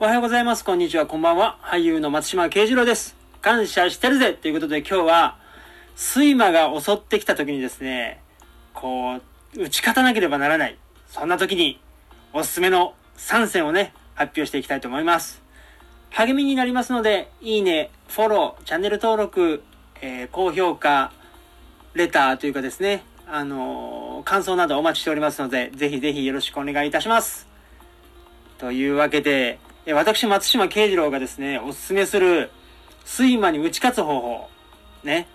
おはようございます。こんにちは。こんばんは。俳優の松島慶次郎です。感謝してるぜということで今日は、睡魔が襲ってきた時にですね、こう、打ち勝たなければならない。そんな時に、おすすめの3選をね、発表していきたいと思います。励みになりますので、いいね、フォロー、チャンネル登録、えー、高評価、レターというかですね、あのー、感想などお待ちしておりますので、ぜひぜひよろしくお願いいたします。というわけで、私、松島慶次郎がですね、おすすめする、睡魔に打ち勝つ方法。ね。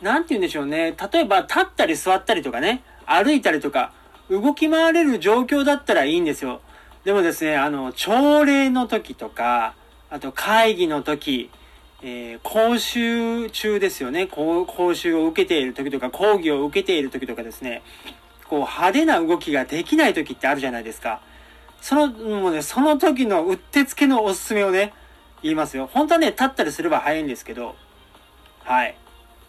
なんて言うんでしょうね。例えば、立ったり座ったりとかね、歩いたりとか、動き回れる状況だったらいいんですよ。でもですね、あの、朝礼の時とか、あと会議の時、えー、講習中ですよね。講習を受けている時とか、講義を受けている時とかですね、こう派手な動きができない時ってあるじゃないですか。その、もうね、その時のうってつけのおすすめをね、言いますよ。本当はね、立ったりすれば早いんですけど、はい。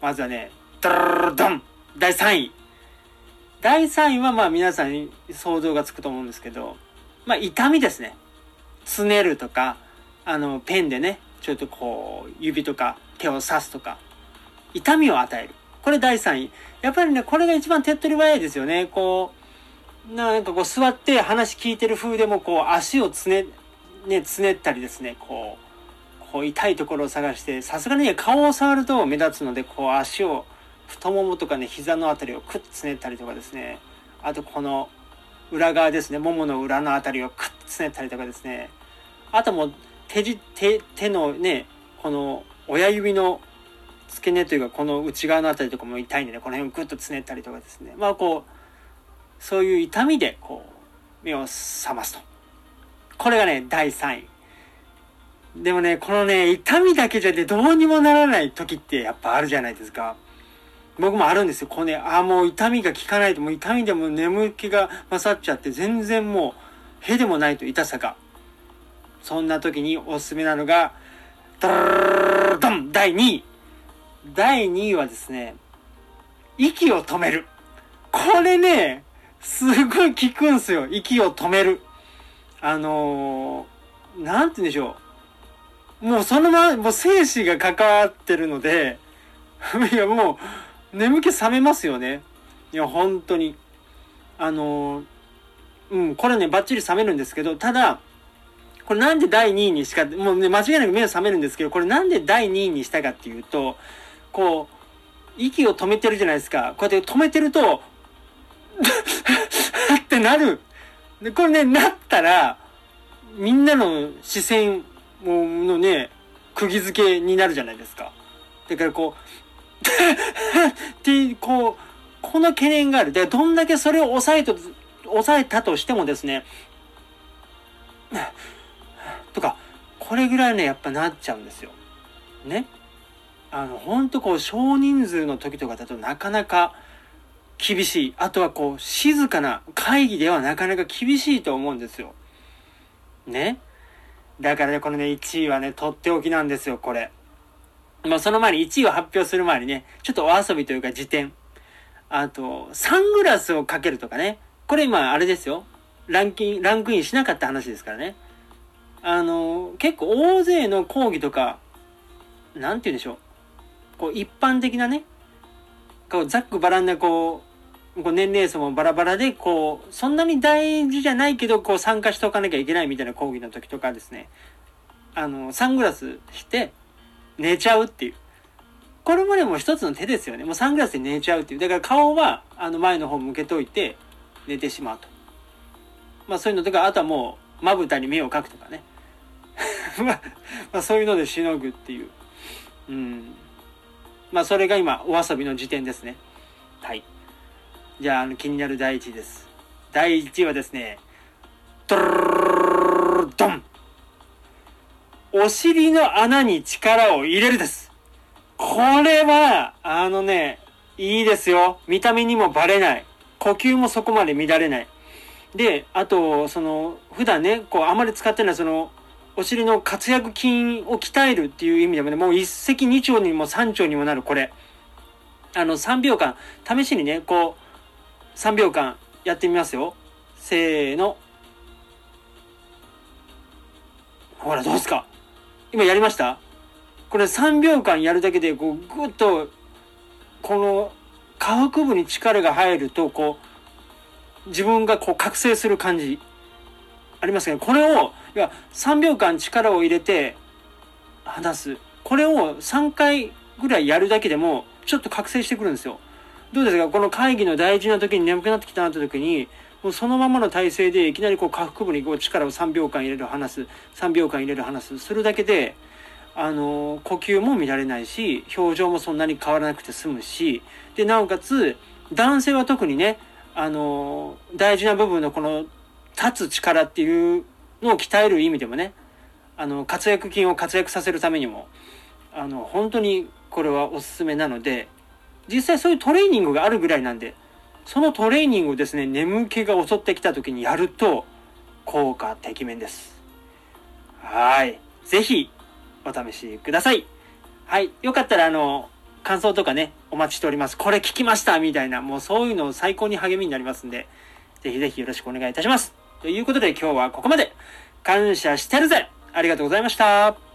まずはね、ドルルドン第3位。第3位はまあ皆さんに想像がつくと思うんですけど、まあ痛みですね。つねるとか、あの、ペンでね、ちょっとこう、指とか手を刺すとか、痛みを与える。これ第3位。やっぱりね、これが一番手っ取り早いですよね。こう、なんかこう座って話聞いてる風でもこう足をつね、ね、つねったりですね、こう、こう痛いところを探して、さすがにね、顔を触ると目立つので、こう足を、太ももとかね、膝のあたりをクッとつねったりとかですね、あとこの裏側ですね、ももの裏のあたりをクッとつねったりとかですね、あともう手じ、手、手のね、この親指の付け根というか、この内側のあたりとかも痛いんでね、この辺をグッとつねったりとかですね。まあこう、そういう痛みで、こう、目を覚ますと。これがね、第3位。でもね、このね、痛みだけじゃね、どうにもならない時ってやっぱあるじゃないですか。僕もあるんですよ。こうね、ああ、もう痛みが効かないと、もう痛みでも眠気が勝っちゃって、全然もう、へでもないと痛さが。そんな時におすすめなのが、ドルドン第2位。第2位はですね、息を止める。これね、すごい効くんすよ。息を止める。あのー、なんて言うんでしょう。もうそのまま、もう生死が関わってるので、いやもう、眠気覚めますよね。いや、本当に。あのー、うん、これね、バッチリ覚めるんですけど、ただ、これなんで第2位にしか、もうね、間違いなく目を覚めるんですけど、これなんで第2位にしたかっていうと、こう、息を止めてるじゃないですか。こうやって止めてると、ってなる。で、これね、なったら、みんなの視線のね、釘付けになるじゃないですか。だからこう、って、こう、この懸念がある。で、どんだけそれを抑えと、抑えたとしてもですね、とか、これぐらいね、やっぱなっちゃうんですよ。ね。あの、ほんとこう、少人数の時とかだとなかなか厳しい。あとはこう、静かな会議ではなかなか厳しいと思うんですよ。ね？だからね、このね、1位はね、とっておきなんですよ、これ。まあ、その前に1位を発表する前にね、ちょっとお遊びというか辞典。あと、サングラスをかけるとかね。これ今、あれですよ。ランキン、ランクインしなかった話ですからね。あの、結構大勢の講義とか、なんて言うんでしょう。こう、一般的なね、こう、ざっくばらんな、こう、こう年齢層もバラバラで、こう、そんなに大事じゃないけど、こう、参加しておかなきゃいけないみたいな講義の時とかですね、あの、サングラスして、寝ちゃうっていう。これもでも一つの手ですよね。もうサングラスで寝ちゃうっていう。だから顔は、あの、前の方向けといて、寝てしまうと。まあそういうのとか、あとはもう、まぶたに目を描くとかね。まあ、そういうのでしのぐっていう。うん。まあ、それが今、お遊びの時点ですね。はい。じゃあ、あの、気になる第1位です。第1位はですね、ドルドンお尻の穴に力を入れるです。これは、あのね、いいですよ。見た目にもバレない。呼吸もそこまで乱れない。で、あと、その、普段ね、こう、あまり使ってない、その、お尻の活躍筋を鍛えるっていう意味でもね、もう一石二鳥にも三鳥にもなるこれ。あの、3秒間、試しにね、こう、3秒間やってみますよ。せーの。ほら、どうですか今やりました？これ3秒間やるだけで、こう、ぐっと、この、下腹部に力が入ると、こう、自分がこう覚醒する感じ、ありますけど、これを、いや、3秒間力を入れて、離す。これを3回ぐらいやるだけでも、ちょっと覚醒してくるんですよ。どうですか？この会議の大事な時に眠くなってきたなった時に、もうそのままの体勢でいきなりこう下腹部にこう力を3秒間入れる離す、3秒間入れる離す、するだけで、あの、呼吸も乱れないし、表情もそんなに変わらなくて済むし、で、なおかつ、男性は特にね、あの、大事な部分のこの立つ力っていうのを鍛える意味でもね、あの、活躍筋を活躍させるためにも、あの、本当にこれはおすすめなので、実際そういうトレーニングがあるぐらいなんで、そのトレーニングをですね、眠気が襲ってきた時にやると、効果てきめんです。はい。ぜひ、お試しください。はい。よかったら、あの、感想とかね、お待ちしております。これ聞きましたみたいな、もうそういうの最高に励みになりますんで、ぜひぜひよろしくお願いいたします。ということで今日はここまで。感謝してるぜありがとうございました。